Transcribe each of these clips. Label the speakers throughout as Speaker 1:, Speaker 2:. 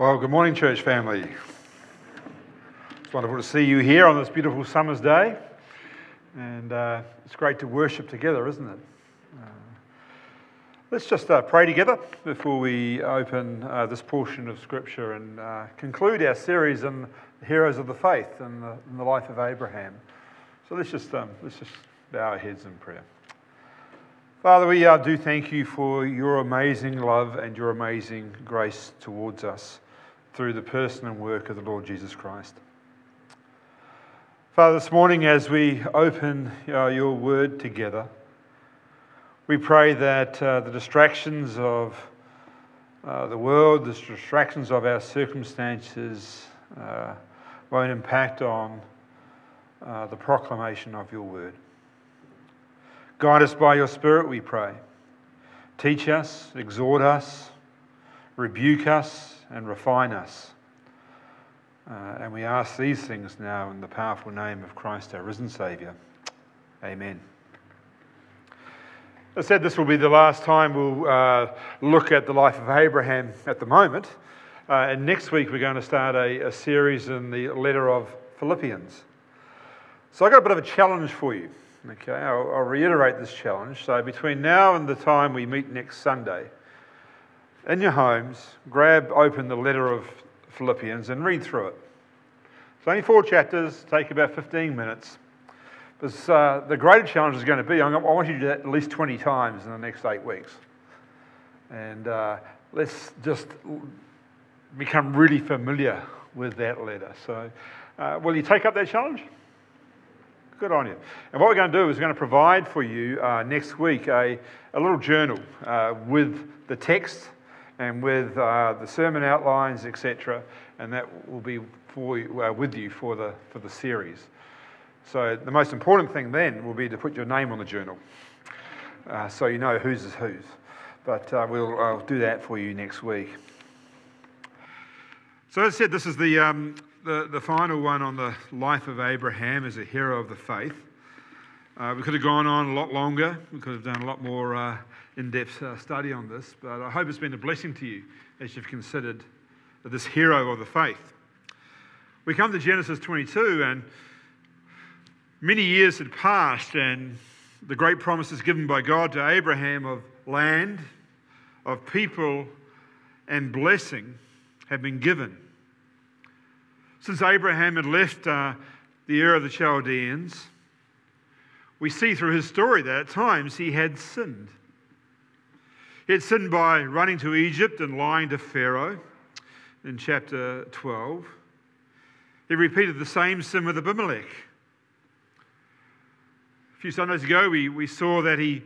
Speaker 1: Well, good morning, church family. It's wonderful to see you here on this beautiful summer's day. And uh, it's great to worship together, isn't it? Uh, let's just uh, pray together before we open uh, this portion of Scripture and uh, conclude our series on the heroes of the faith and the, and the life of Abraham. So let's just, um, let's just bow our heads in prayer. Father, we uh, do thank you for your amazing love and your amazing grace towards us through the person and work of the Lord Jesus Christ. Father, this morning as we open uh, your word together, we pray that uh, the distractions of uh, the world, the distractions of our circumstances, uh, won't impact on uh, the proclamation of your word. Guide us by your Spirit, we pray. Teach us, exhort us, rebuke us, and refine us. Uh, and we ask these things now in the powerful name of Christ, our risen Saviour. Amen. I said this will be the last time we'll uh, look at the life of Abraham at the moment. Uh, and next week we're going to start a, a series in the letter of Philippians. So I've got a bit of a challenge for you. Okay, I'll, I'll, reiterate this challenge. So, between now and the time we meet next Sunday, in your homes, grab open the letter of Philippians and read through it. It's only four chapters, take about 15 minutes. But uh, the greater challenge is going to be I want you to do that at least 20 times in the next eight weeks. And uh, let's just become really familiar with that letter. So, uh, will you take up that challenge? Good on you. And what we're going to do is we're going to provide for you uh, next week a, a little journal uh, with the text and with uh, the sermon outlines, etc. And that will be for you, uh, with you for the, for the series. So the most important thing then will be to put your name on the journal uh, so you know whose is whose. But uh, we'll I'll do that for you next week. So as I said, this is the, um, the, the final one on the life of Abraham as a hero of the faith. Uh, we could have gone on a lot longer. We could have done a lot more uh, in depth uh, study on this, but I hope it's been a blessing to you as you've considered this hero of the faith. We come to Genesis 22, and many years had passed, and the great promises given by God to Abraham of land, of people, and blessing have been given. Since Abraham had left uh, the Ur of the Chaldeans, we see through his story that at times he had sinned. He had sinned by running to Egypt and lying to Pharaoh in chapter 12. He repeated the same sin with Abimelech. A few Sundays ago, we, we saw that he,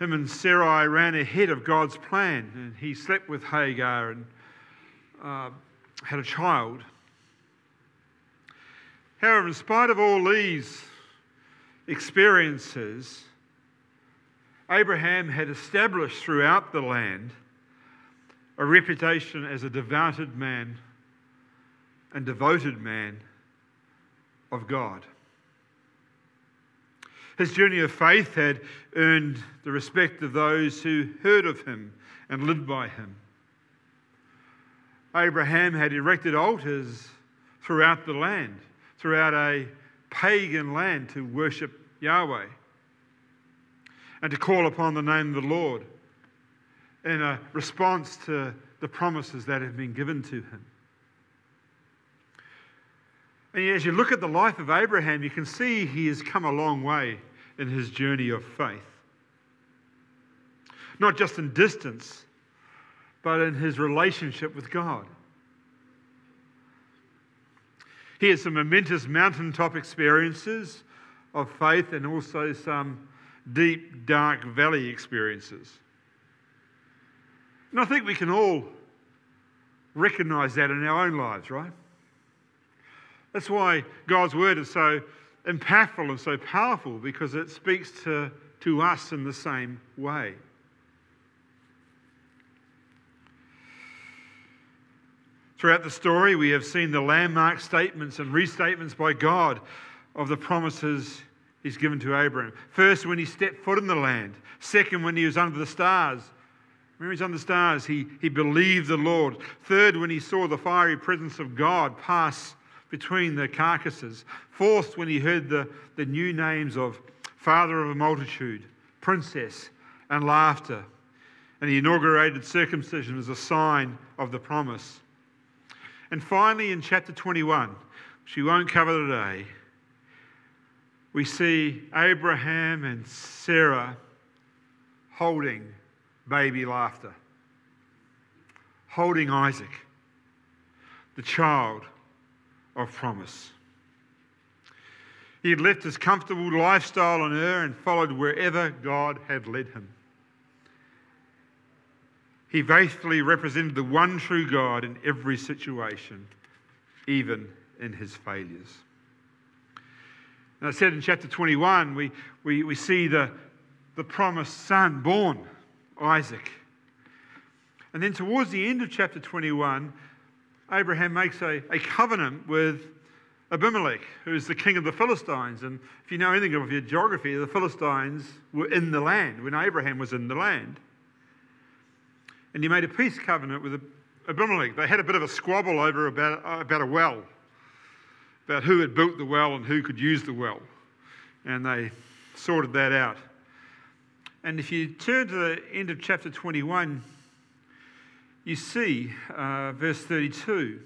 Speaker 1: him and Sarai ran ahead of God's plan, and he slept with Hagar and uh, had a child. However, in spite of all these experiences, Abraham had established throughout the land a reputation as a devoted man and devoted man of God. His journey of faith had earned the respect of those who heard of him and lived by him. Abraham had erected altars throughout the land throughout a pagan land to worship Yahweh and to call upon the name of the Lord in a response to the promises that have been given to him. And as you look at the life of Abraham, you can see he has come a long way in his journey of faith. Not just in distance, but in his relationship with God. He had some momentous mountaintop experiences of faith and also some deep, dark valley experiences. And I think we can all recognize that in our own lives, right? That's why God's word is so impactful and so powerful because it speaks to, to us in the same way. Throughout the story, we have seen the landmark statements and restatements by God of the promises he's given to Abraham. First, when he stepped foot in the land. Second, when he was under the stars Remember, he's on the stars. He, he believed the Lord. Third, when he saw the fiery presence of God pass between the carcasses. Fourth, when he heard the, the new names of Father of a multitude, Princess, and Laughter. And he inaugurated circumcision as a sign of the promise. And finally, in chapter 21, which we won't cover today, we see Abraham and Sarah holding baby laughter, holding Isaac, the child of promise. He had left his comfortable lifestyle on earth and followed wherever God had led him. He faithfully represented the one true God in every situation, even in his failures. And I said in chapter 21, we, we, we see the, the promised son born, Isaac. And then towards the end of chapter 21, Abraham makes a, a covenant with Abimelech, who is the king of the Philistines. And if you know anything of your geography, the Philistines were in the land when Abraham was in the land. And he made a peace covenant with Abimelech. They had a bit of a squabble over about, about a well, about who had built the well and who could use the well. And they sorted that out. And if you turn to the end of chapter 21, you see uh, verse 32.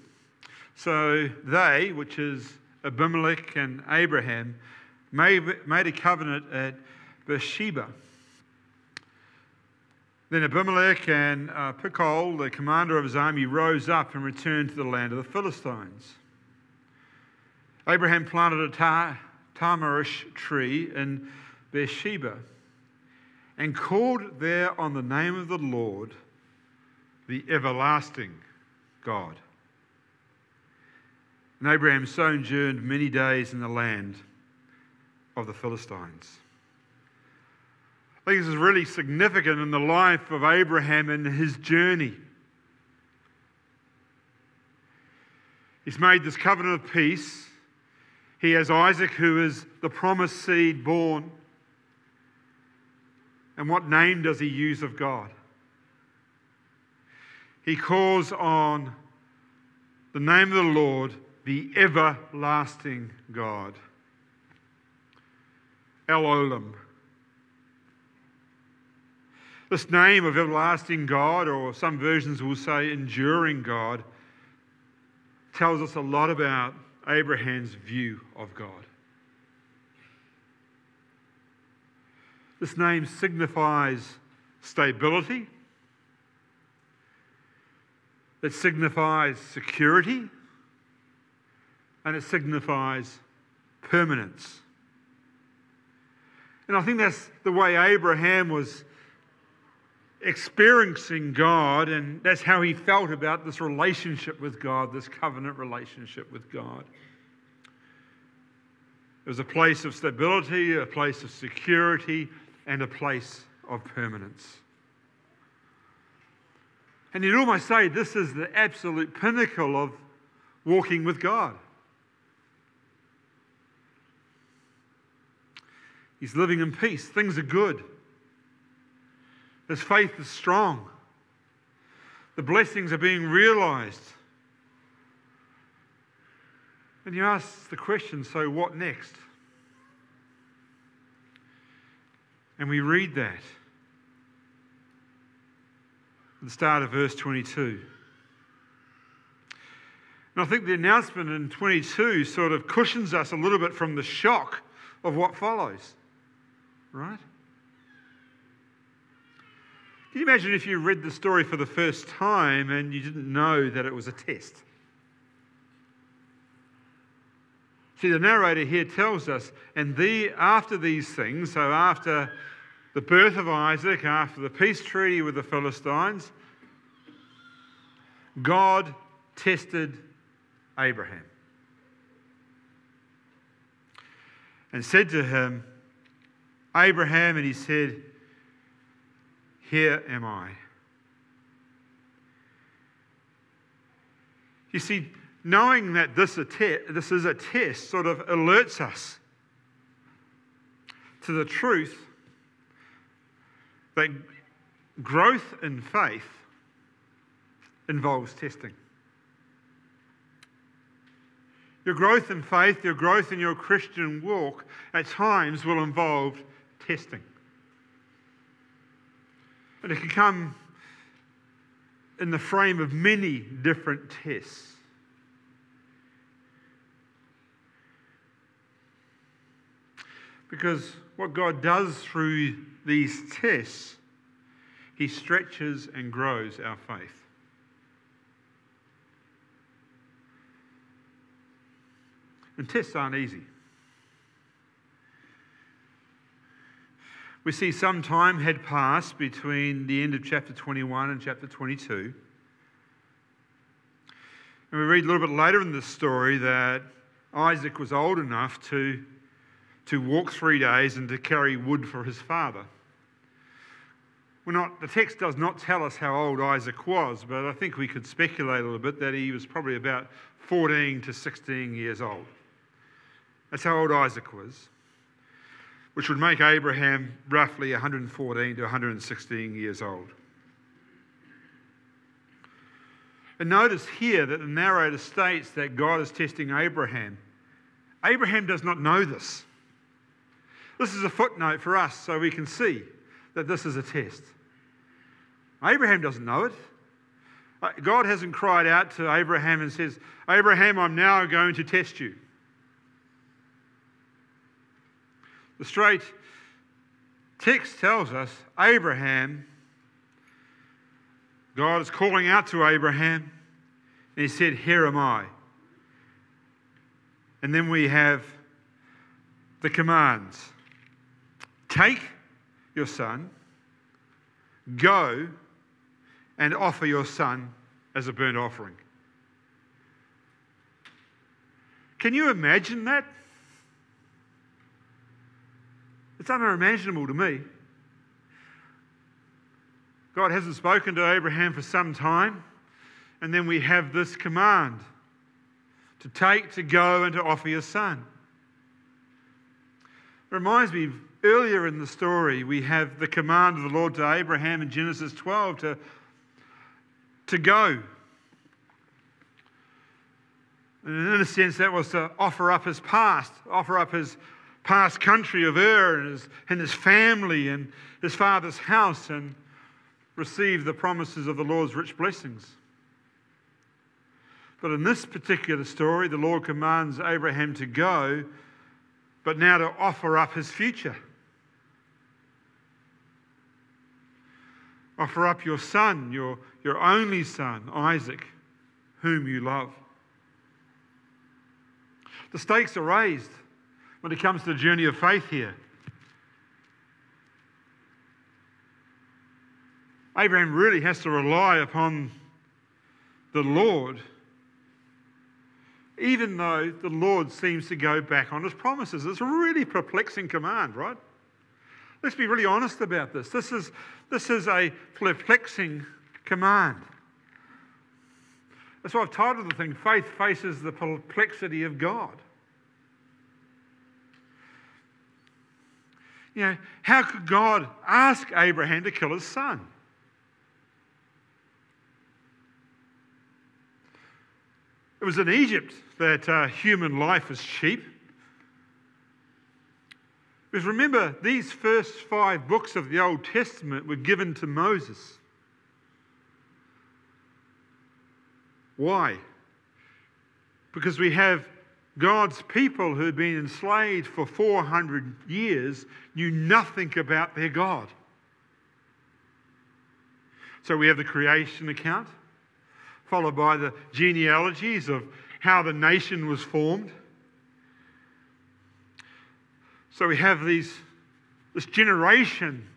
Speaker 1: So they, which is Abimelech and Abraham, made, a covenant at Beersheba. Then Abimelech and uh, Phicol, the commander of his army, rose up and returned to the land of the Philistines. Abraham planted a tamarisk tree in Beersheba and called there on the name of the Lord the everlasting God. And Abraham sojourned many days in the land of the Philistines. I think this is really significant in the life of Abraham and his journey. He's made this covenant of peace. He has Isaac, who is the promised seed born. And what name does he use of God? he calls on the name of the Lord, the everlasting God. El Olam. This name of everlasting God, or some versions will say enduring God, tells us a lot about Abraham's view of God. This name signifies stability that signifies security and it signifies permanence. And I think that's the way Abraham was experiencing God, and that's how he felt about this relationship with God, this covenant relationship with God. It was a place of stability, a place of security, and a place of permanence. And you'd almost say this is the absolute pinnacle of walking with God. He's living in peace. Things are good. His faith is strong. The blessings are being realized. And you ask the question so what next? And we read that at the start of verse 22. And I think the announcement in 22 sort of cushions us a little bit from the shock of what follows, right? Can you imagine if you read the story for the first time and you didn't know that it was a test? See, the narrator here tells us, and the, after these things, so after the birth of Isaac, after the peace treaty with the Philistines, God tested Abraham and said to him, Abraham, and he said, Here am I. You see, knowing that this, this is a test sort of alerts us to the truth that growth in faith involves testing. Your growth in faith, your growth in your Christian walk, at times will involve testing. And it can come in the frame of many different tests. Because what God does through these tests, He stretches and grows our faith. And tests aren't easy. We see some time had passed between the end of chapter 21 and chapter 22. And we read a little bit later in the story that Isaac was old enough to, to walk three days and to carry wood for his father. We're not, the text does not tell us how old Isaac was, but I think we could speculate a little bit that he was probably about 14 to 16 years old. That's how old Isaac was, which would make Abraham roughly 114 to 116 years old. And notice here that the narrator states that God is testing Abraham. Abraham does not know this. This is a footnote for us so we can see that this is a test. Abraham doesn't know it. Uh, God hasn't cried out to Abraham and says, Abraham, I'm now going to test you. The straight text tells us Abraham, God is calling out to Abraham, and he said, Here am I. And then we have the commands take your son, go and offer your son as a burnt offering. Can you imagine that? It's unimaginable to me. God hasn't spoken to Abraham for some time, and then we have this command to take, to go, and to offer your son. It reminds me, earlier in the story, we have the command of the Lord to Abraham in Genesis 12 to, to go. And in a sense, that was to offer up his past, offer up his past country of Ur and his, and his family and his father's house and receive the promises of the Lord's rich blessings. But in this particular story, the Lord commands Abraham to go, but now to offer up his future. Offer up your son, your, your only son, Isaac, whom you love. The stakes are raised when it comes to the journey of faith here. Abraham really has to rely upon the Lord, even though the Lord seems to go back on his promises. It's a really perplexing command, right? Let's be really honest about this. This is, this is a perplexing command. That's why I've titled the thing Faith Faces the Perplexity of God. You know, how could God ask Abraham to kill his son? It was in Egypt that uh, human life was cheap. Because remember, these first five books of the Old Testament were given to Moses. Why? Because we have God's people who had been enslaved for 400 years knew nothing about their God. So we have the creation account, followed by the genealogies of how the nation was formed. So we have these, this generation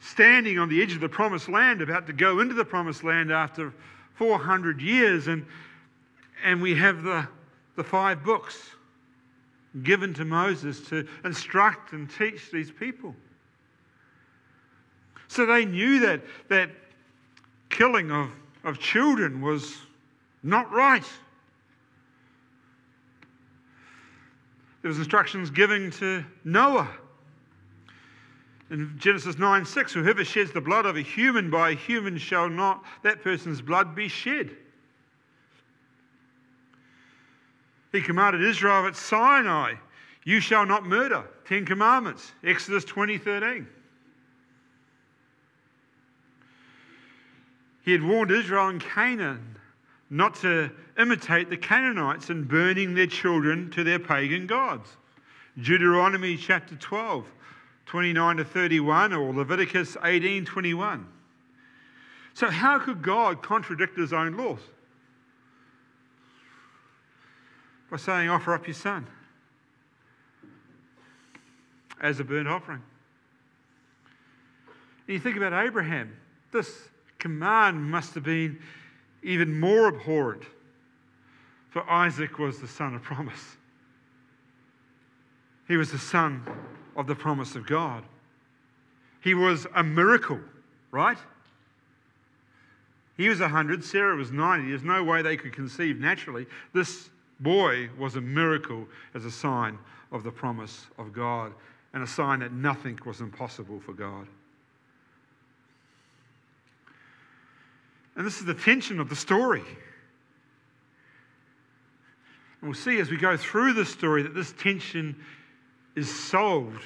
Speaker 1: standing on the edge of the promised land, about to go into the promised land after 400 years, and, and we have the the five books given to Moses to instruct and teach these people. So they knew that, that killing of, of children was not right. There was instructions given to Noah. In Genesis 9 6, whoever sheds the blood of a human by a human shall not that person's blood be shed. He commanded Israel at Sinai, You shall not murder. Ten Commandments, Exodus 20 13. He had warned Israel and Canaan not to imitate the Canaanites in burning their children to their pagan gods. Deuteronomy chapter 12, 29 to 31, or Leviticus 18, 21. So, how could God contradict his own laws? By saying, offer up your son as a burnt offering. And you think about Abraham, this command must have been even more abhorrent, for Isaac was the son of promise. He was the son of the promise of God. He was a miracle, right? He was 100, Sarah was 90. There's no way they could conceive naturally. This boy was a miracle as a sign of the promise of God and a sign that nothing was impossible for God. And this is the tension of the story. And we'll see as we go through the story that this tension is solved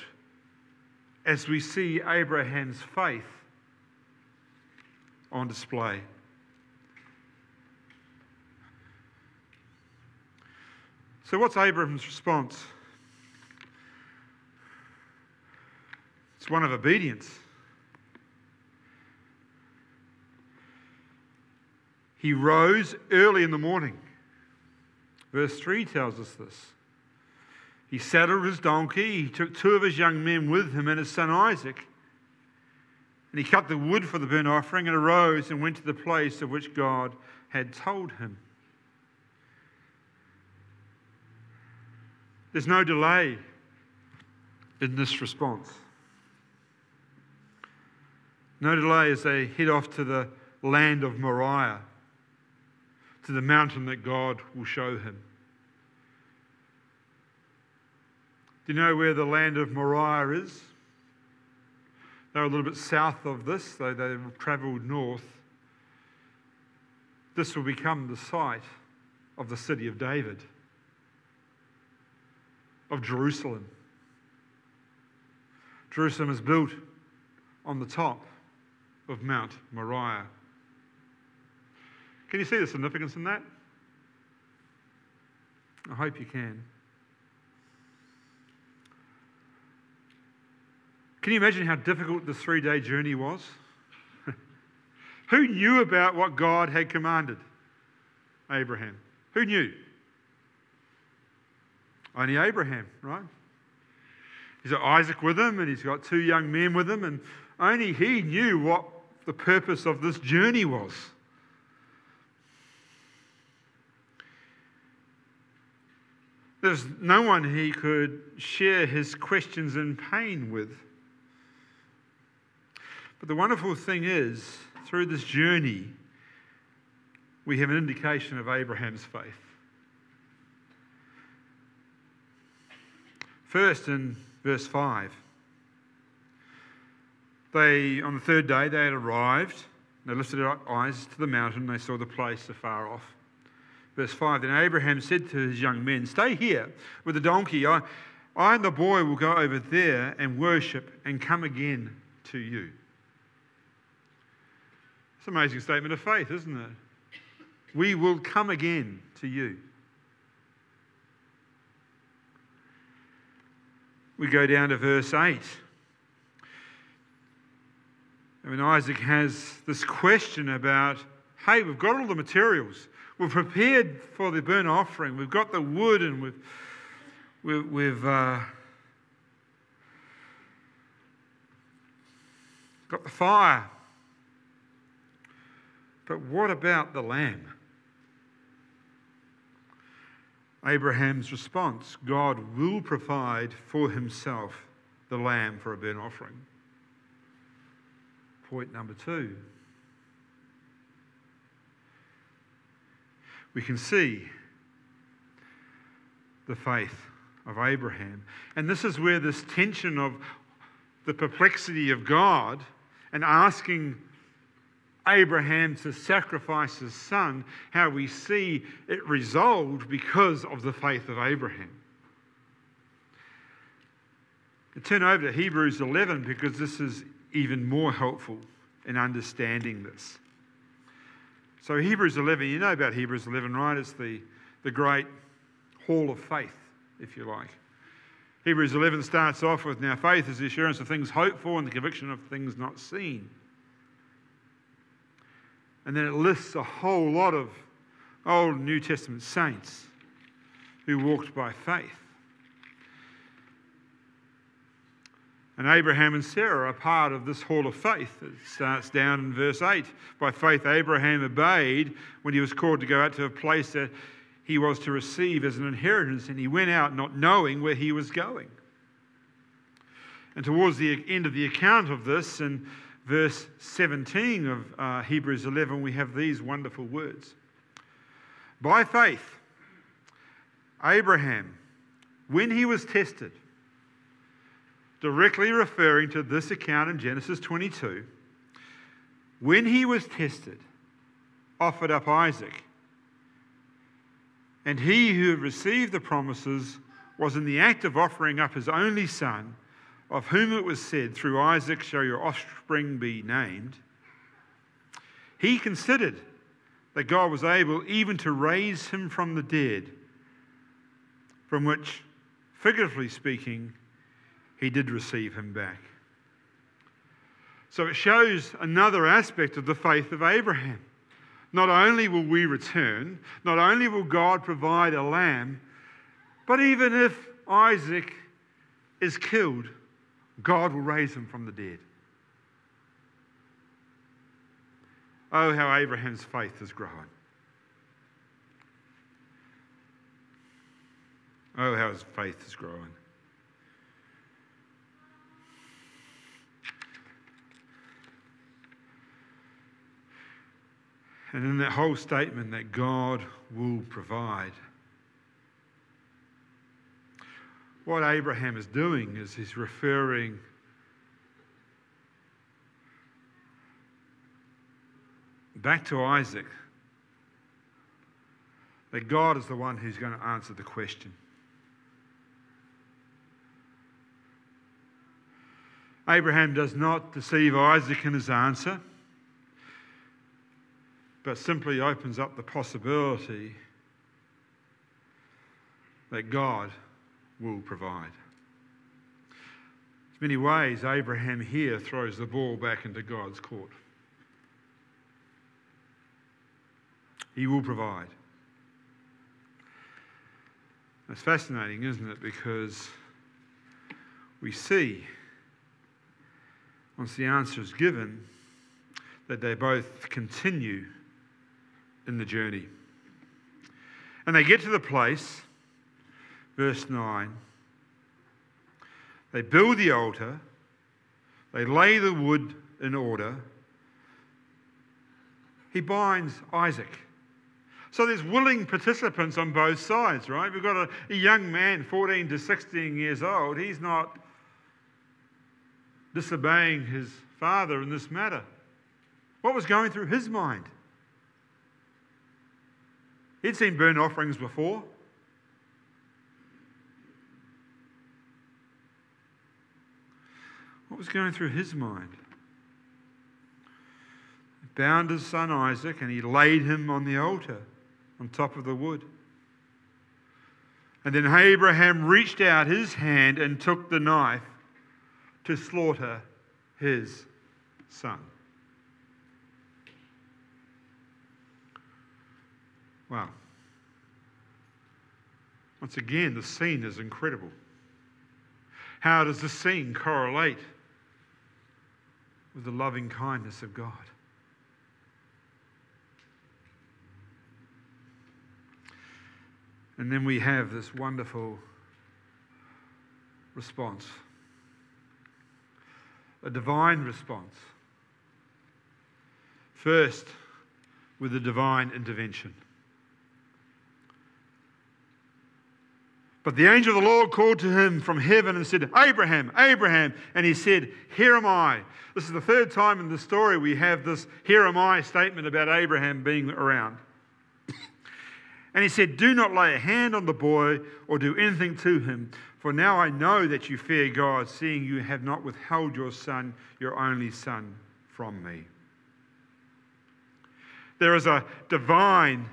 Speaker 1: as we see Abraham's faith on display. So, what's Abraham's response? It's one of obedience. He rose early in the morning. Verse 3 tells us this. He saddled his donkey, he took two of his young men with him and his son Isaac. And he cut the wood for the burnt offering and arose and went to the place of which God had told him. There's no delay in this response. No delay as they head off to the land of Moriah, to the mountain that God will show him. Do you know where the land of Moriah is? They're a little bit south of this, though they've travelled north. This will become the site of the city of David, of Jerusalem. Jerusalem is built on the top of Mount Moriah. Can you see the significance in that? I hope you can. Can you imagine how difficult the three day journey was? Who knew about what God had commanded Abraham? Who knew? Only Abraham, right? He's got Isaac with him and he's got two young men with him, and only he knew what the purpose of this journey was. There's no one he could share his questions and pain with. But the wonderful thing is, through this journey, we have an indication of Abraham's faith. First, in verse 5, they, on the third day, they had arrived. They lifted their eyes to the mountain. They saw the place afar off. Verse 5 Then Abraham said to his young men, Stay here with the donkey. I, I and the boy will go over there and worship and come again to you. It's an amazing statement of faith, isn't it? We will come again to you. We go down to verse 8. I mean, Isaac has this question about hey, we've got all the materials. We've prepared for the burnt offering. We've got the wood and we've, we've, we've uh, got the fire. But what about the lamb? Abraham's response God will provide for himself the lamb for a burnt offering. Point number two. We can see the faith of Abraham. And this is where this tension of the perplexity of God and asking Abraham to sacrifice his son, how we see it resolved because of the faith of Abraham. turn over to Hebrews 11 because this is even more helpful in understanding this. So, Hebrews 11, you know about Hebrews 11, right? It's the, the great hall of faith, if you like. Hebrews 11 starts off with Now faith is the assurance of things hoped for and the conviction of things not seen. And then it lists a whole lot of Old New Testament saints who walked by faith. And Abraham and Sarah are part of this hall of faith. It starts down in verse 8. By faith, Abraham obeyed when he was called to go out to a place that he was to receive as an inheritance, and he went out not knowing where he was going. And towards the end of the account of this, in verse 17 of uh, Hebrews 11, we have these wonderful words By faith, Abraham, when he was tested, directly referring to this account in Genesis 22, when he was tested, offered up Isaac. And he who had received the promises was in the act of offering up his only son, of whom it was said, Through Isaac shall your offspring be named. He considered that God was able even to raise him from the dead, from which, figuratively speaking, he did receive him back. So it shows another aspect of the faith of Abraham. Not only will we return, not only will God provide a lamb, but even if Isaac is killed, God will raise him from the dead. Oh, how Abraham's faith has grown. Oh, how his faith has grown. And in that whole statement, that God will provide. What Abraham is doing is he's referring back to Isaac that God is the one who's going to answer the question. Abraham does not deceive Isaac in his answer but simply opens up the possibility that God will provide. In many ways, Abraham here throws the ball back into God's court. He will provide. It's fascinating, isn't it? Because we see, once the answer is given, that they both continue in the journey. And they get to the place, verse 9. They build the altar, they lay the wood in order. He binds Isaac. So there's willing participants on both sides, right? We've got a, a young man, 14 to 16 years old. He's not disobeying his father in this matter. What was going through his mind? He'd seen burnt offerings before. What was going through his mind? He bound his son Isaac and he laid him on the altar on top of the wood. And then Abraham reached out his hand and took the knife to slaughter his son. Wow. Once again, the scene is incredible. How does the scene correlate with the loving kindness of God? And then we have this wonderful response a divine response. First, with a divine intervention. But the angel of the Lord called to him from heaven and said, Abraham, Abraham. And he said, Here am I. This is the third time in the story we have this here am I statement about Abraham being around. and he said, Do not lay a hand on the boy or do anything to him, for now I know that you fear God, seeing you have not withheld your son, your only son, from me. There is a divine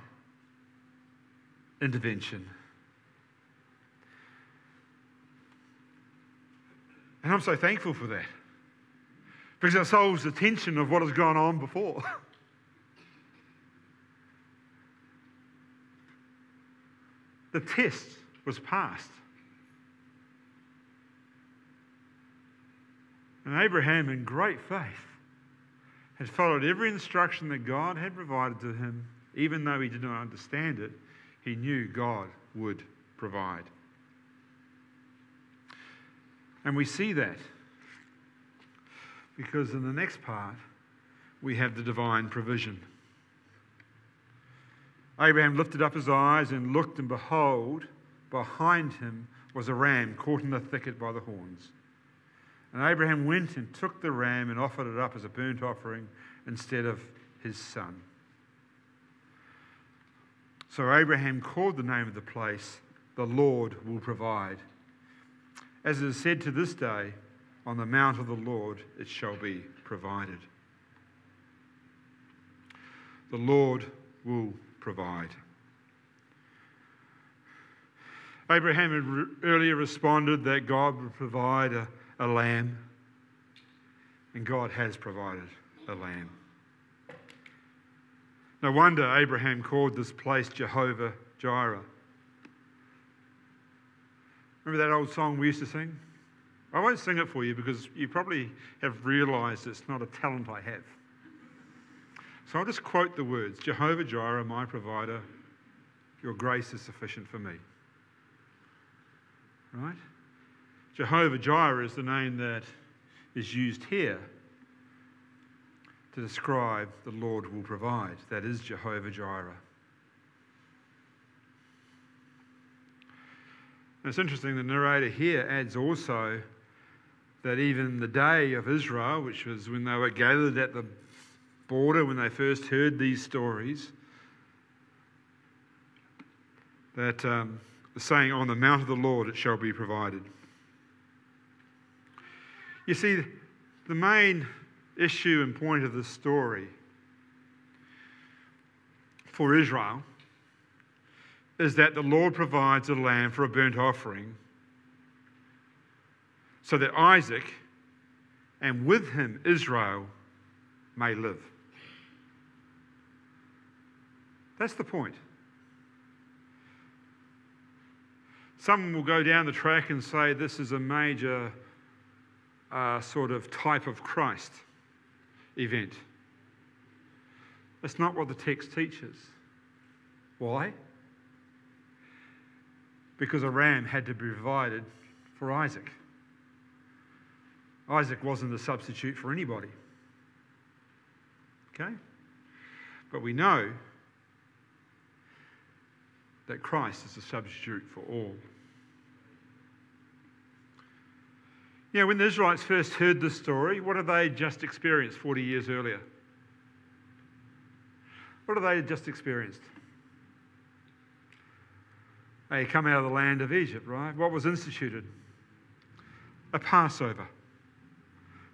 Speaker 1: intervention. And I'm so thankful for that. Because it solves the tension of what has gone on before. the test was passed. And Abraham, in great faith, had followed every instruction that God had provided to him, even though he did not understand it, he knew God would provide. And we see that because in the next part, we have the divine provision. Abraham lifted up his eyes and looked, and behold, behind him was a ram caught in the thicket by the horns. And Abraham went and took the ram and offered it up as a burnt offering instead of his son. So Abraham called the name of the place, The Lord Will Provide. As it is said to this day, on the mount of the Lord it shall be provided. The Lord will provide. Abraham had earlier responded that God would provide a, a lamb, and God has provided a lamb. No wonder Abraham called this place Jehovah Jireh. Remember that old song we used to sing? I won't sing it for you because you probably have realized it's not a talent I have. So I'll just quote the words Jehovah Jireh, my provider, your grace is sufficient for me. Right? Jehovah Jireh is the name that is used here to describe the Lord will provide. That is Jehovah Jireh. And it's interesting, the narrator here adds also that even the day of Israel, which was when they were gathered at the border, when they first heard these stories, that um, the saying, On the mount of the Lord it shall be provided. You see, the main issue and point of the story for Israel is that the Lord provides a lamb for a burnt offering so that Isaac and with him Israel may live. That's the point. Some will go down the track and say this is a major uh, sort of type of Christ event. That's not what the text teaches. Why? Because a ram had to be provided for Isaac. Isaac wasn't a substitute for anybody. Okay? But we know that Christ is a substitute for all. You know, when the Israelites first heard this story, what had they just experienced 40 years earlier? What had they just experienced? They come out of the land of Egypt, right? What was instituted? A Passover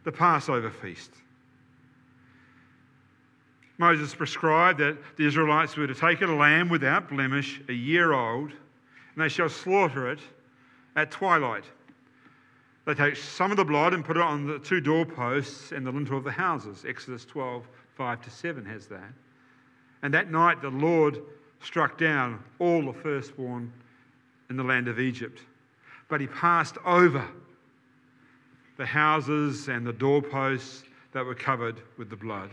Speaker 1: the Passover feast. Moses prescribed that the Israelites were to take a lamb without blemish, a year old, and they shall slaughter it at twilight. They take some of the blood and put it on the two doorposts and the lintel of the houses. Exodus 12, 5 to 7 has that. And that night the Lord struck down all the firstborn in the land of Egypt. But he passed over the houses and the doorposts that were covered with the blood.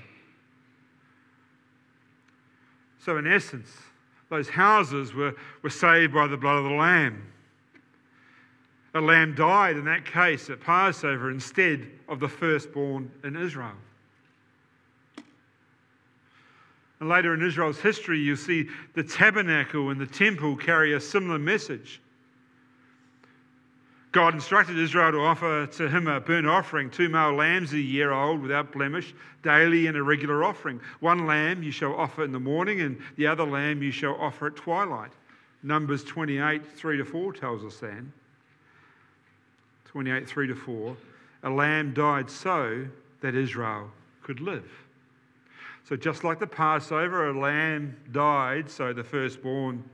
Speaker 1: So, in essence, those houses were, were saved by the blood of the Lamb. A lamb died in that case at Passover instead of the firstborn in Israel. And later in Israel's history, you see the tabernacle and the temple carry a similar message. God instructed Israel to offer to him a burnt offering, two male lambs a year old without blemish, daily in a regular offering. One lamb you shall offer in the morning, and the other lamb you shall offer at twilight. Numbers 28, 3 to 4 tells us then. 28, 3 to 4. A lamb died so that Israel could live. So, just like the Passover, a lamb died so the firstborn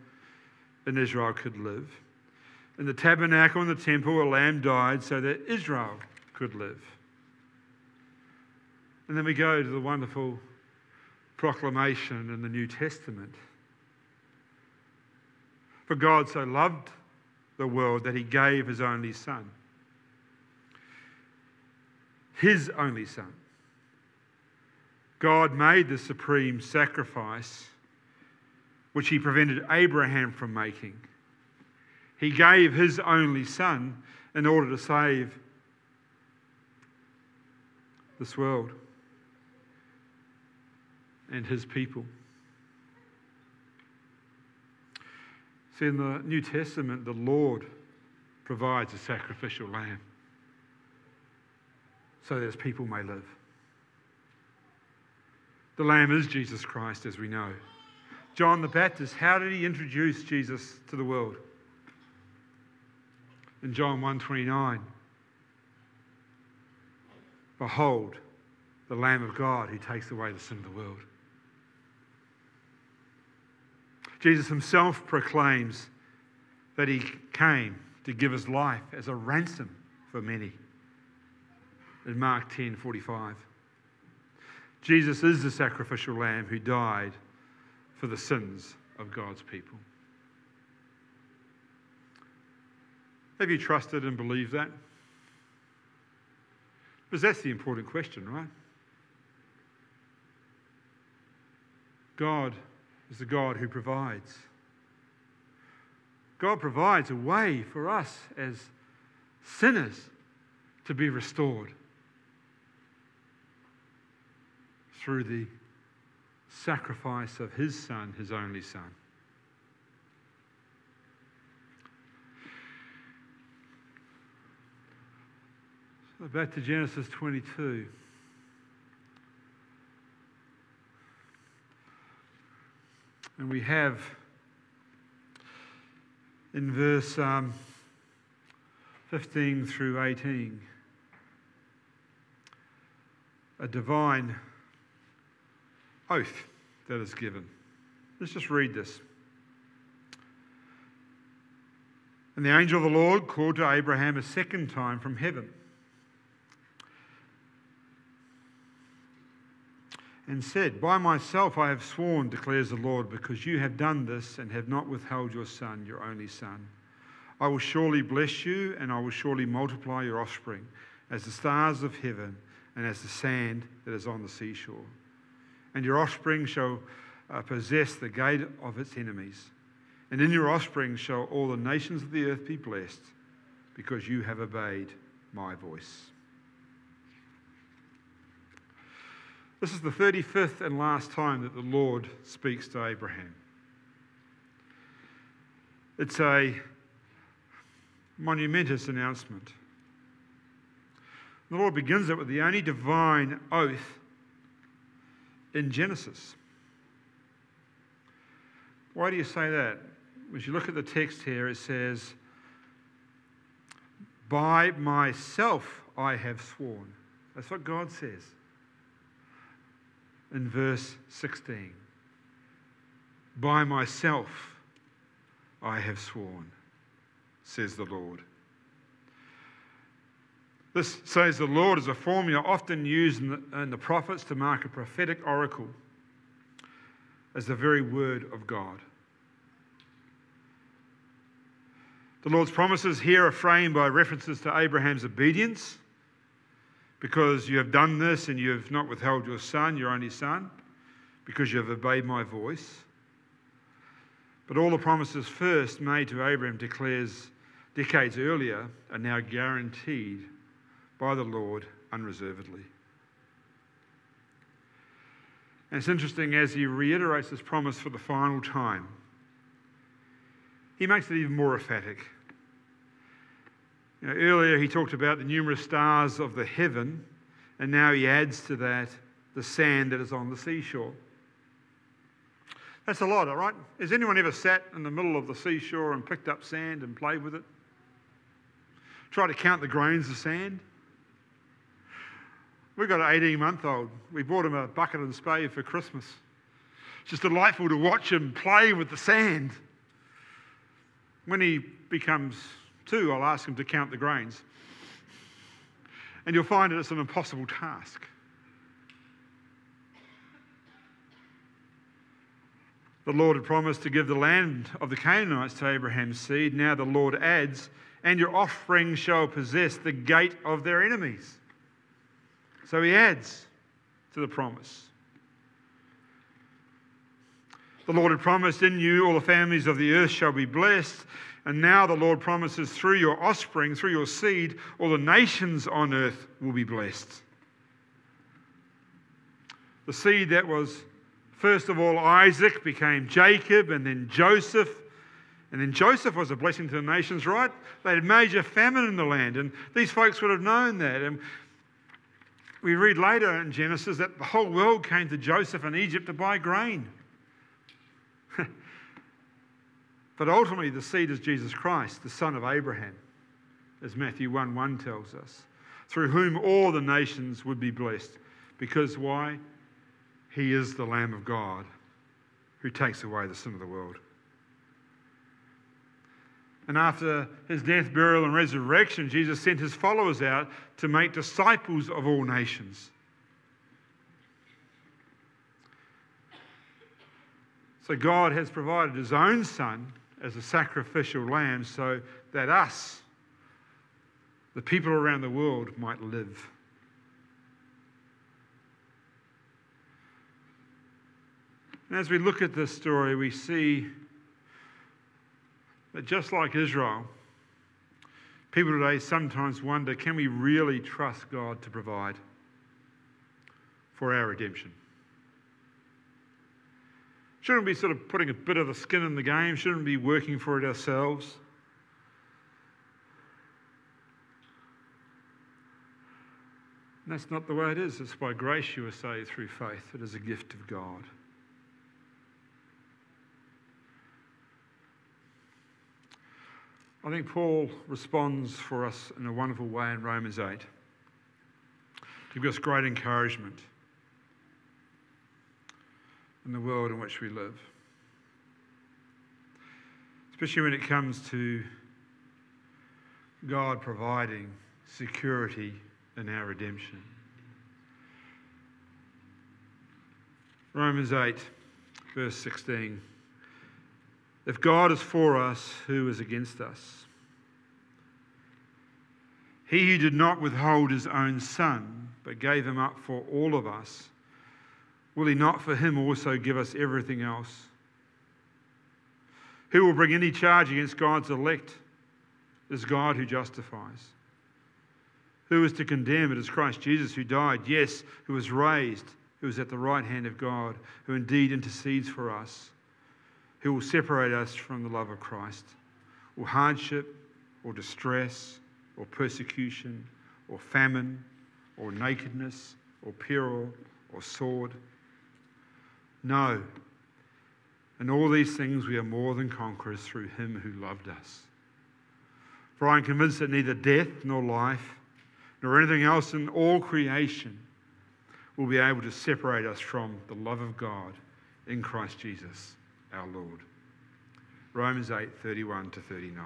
Speaker 1: in Israel could live. In the tabernacle and the temple, a lamb died so that Israel could live. And then we go to the wonderful proclamation in the New Testament. For God so loved the world that he gave his only Son. His only Son. God made the supreme sacrifice which he prevented Abraham from making he gave his only son in order to save this world and his people. See, in the New Testament, the Lord provides a sacrificial lamb so that his people may live. The lamb is Jesus Christ, as we know. John the Baptist, how did he introduce Jesus to the world? in John 1:29. Behold, the Lamb of God who takes away the sin of the world. Jesus himself proclaims that he came to give his life as a ransom for many. In Mark 10:45. Jesus is the sacrificial lamb who died for the sins of God's people. Have you trusted and believed that? Because that's the important question, right? God is the God who provides. God provides a way for us as sinners to be restored through the sacrifice of His Son, His only Son. So back to Genesis 22. And we have in verse um, 15 through 18 a divine oath that is given. Let's just read this. And the angel of the Lord called to Abraham a second time from heaven and said, By myself I have sworn, declares the Lord, because you have done this and have not withheld your son, your only son. I will surely bless you, and I will surely multiply your offspring as the stars of heaven and as the sand that is on the seashore. And your offspring shall uh, possess the gate of its enemies. And in your offspring shall all the nations of the earth be blessed, because you have obeyed my voice. This is the 35th and last time that the Lord speaks to Abraham. It's a monumentous announcement. The Lord begins it with the only divine oath in Genesis. Why do you say that? As you look at the text here, it says, By myself I have sworn. That's what God says in verse 16 By myself I have sworn, says the Lord. This says the Lord is a formula often used in the, in the prophets to mark a prophetic oracle as the very word of God. The Lord's promises here are framed by references to Abraham's obedience because you have done this and you have not withheld your son, your only son, because you have obeyed my voice. But all the promises first made to Abraham declares decades earlier are now guaranteed by the Lord unreservedly. And it's interesting as he reiterates this promise for the final time, he makes it even more emphatic. You know, earlier, he talked about the numerous stars of the heaven, and now he adds to that the sand that is on the seashore. That's a lot, all right? Has anyone ever sat in the middle of the seashore and picked up sand and played with it? Try to count the grains of sand? We've got an 18 month old. We bought him a bucket and spade for Christmas. It's just delightful to watch him play with the sand. When he becomes two, I'll ask him to count the grains. And you'll find that it's an impossible task. The Lord had promised to give the land of the Canaanites to Abraham's seed. Now the Lord adds, and your offspring shall possess the gate of their enemies. So he adds to the promise. The Lord had promised, In you all the families of the earth shall be blessed. And now the Lord promises, through your offspring, through your seed, all the nations on earth will be blessed. The seed that was First of all, Isaac became Jacob and then Joseph. And then Joseph was a blessing to the nations, right? They had major famine in the land, and these folks would have known that. And we read later in Genesis that the whole world came to Joseph in Egypt to buy grain. but ultimately, the seed is Jesus Christ, the son of Abraham, as Matthew 1 1 tells us, through whom all the nations would be blessed. Because why? He is the Lamb of God who takes away the sin of the world. And after his death, burial, and resurrection, Jesus sent his followers out to make disciples of all nations. So God has provided his own Son as a sacrificial lamb so that us, the people around the world, might live. And as we look at this story, we see that just like Israel, people today sometimes wonder can we really trust God to provide for our redemption? Shouldn't we be sort of putting a bit of the skin in the game? Shouldn't we be working for it ourselves? And that's not the way it is. It's by grace you are saved through faith. It is a gift of God. I think Paul responds for us in a wonderful way in Romans 8 to give us great encouragement in the world in which we live. Especially when it comes to God providing security in our redemption. Romans 8, verse 16. If God is for us, who is against us? He who did not withhold his own son, but gave him up for all of us, will he not for him also give us everything else? Who will bring any charge against God's elect? It is God who justifies. Who is to condemn? It is Christ Jesus who died, yes, who was raised, who is at the right hand of God, who indeed intercedes for us who will separate us from the love of Christ, or hardship, or distress, or persecution, or famine, or nakedness, or peril, or sword. No. In all these things we are more than conquerors through him who loved us. For I am convinced that neither death nor life, nor anything else in all creation will be able to separate us from the love of God in Christ Jesus our Lord. Romans 8 31 to 39.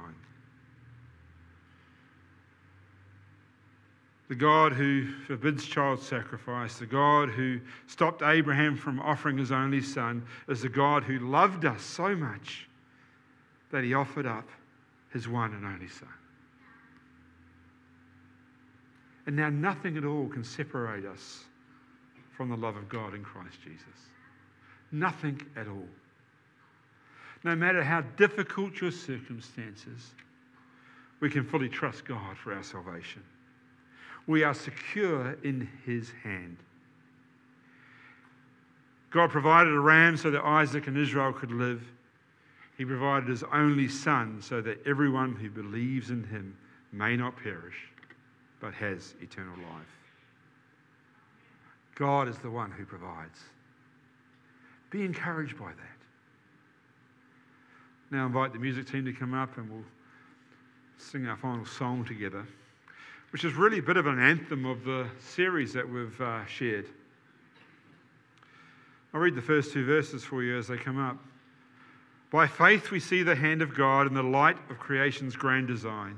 Speaker 1: The God who forbids child sacrifice, the God who stopped Abraham from offering his only son, is the God who loved us so much that he offered up his one and only son. And now nothing at all can separate us from the love of God in Christ Jesus. Nothing at all no matter how difficult your circumstances, we can fully trust God for our salvation. We are secure in His hand. God provided a ram so that Isaac and Israel could live. He provided His only Son so that everyone who believes in Him may not perish, but has eternal life. God is the one who provides. Be encouraged by that. Now, invite the music team to come up and we'll sing our final song together, which is really a bit of an anthem of the series that we've uh, shared. I'll read the first two verses for you as they come up. By faith, we see the hand of God in the light of creation's grand design.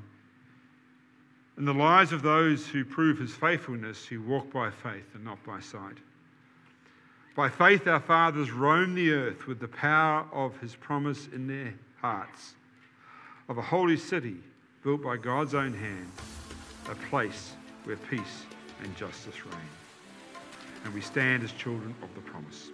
Speaker 1: In the lives of those who prove his faithfulness, who walk by faith and not by sight. By faith, our fathers roamed the earth with the power of his promise in their hearts, of a holy city built by God's own hand, a place where peace and justice reign. And we stand as children of the promise.